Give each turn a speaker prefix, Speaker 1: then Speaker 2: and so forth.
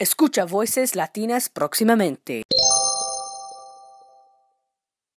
Speaker 1: Escucha Voices Latinas próximamente.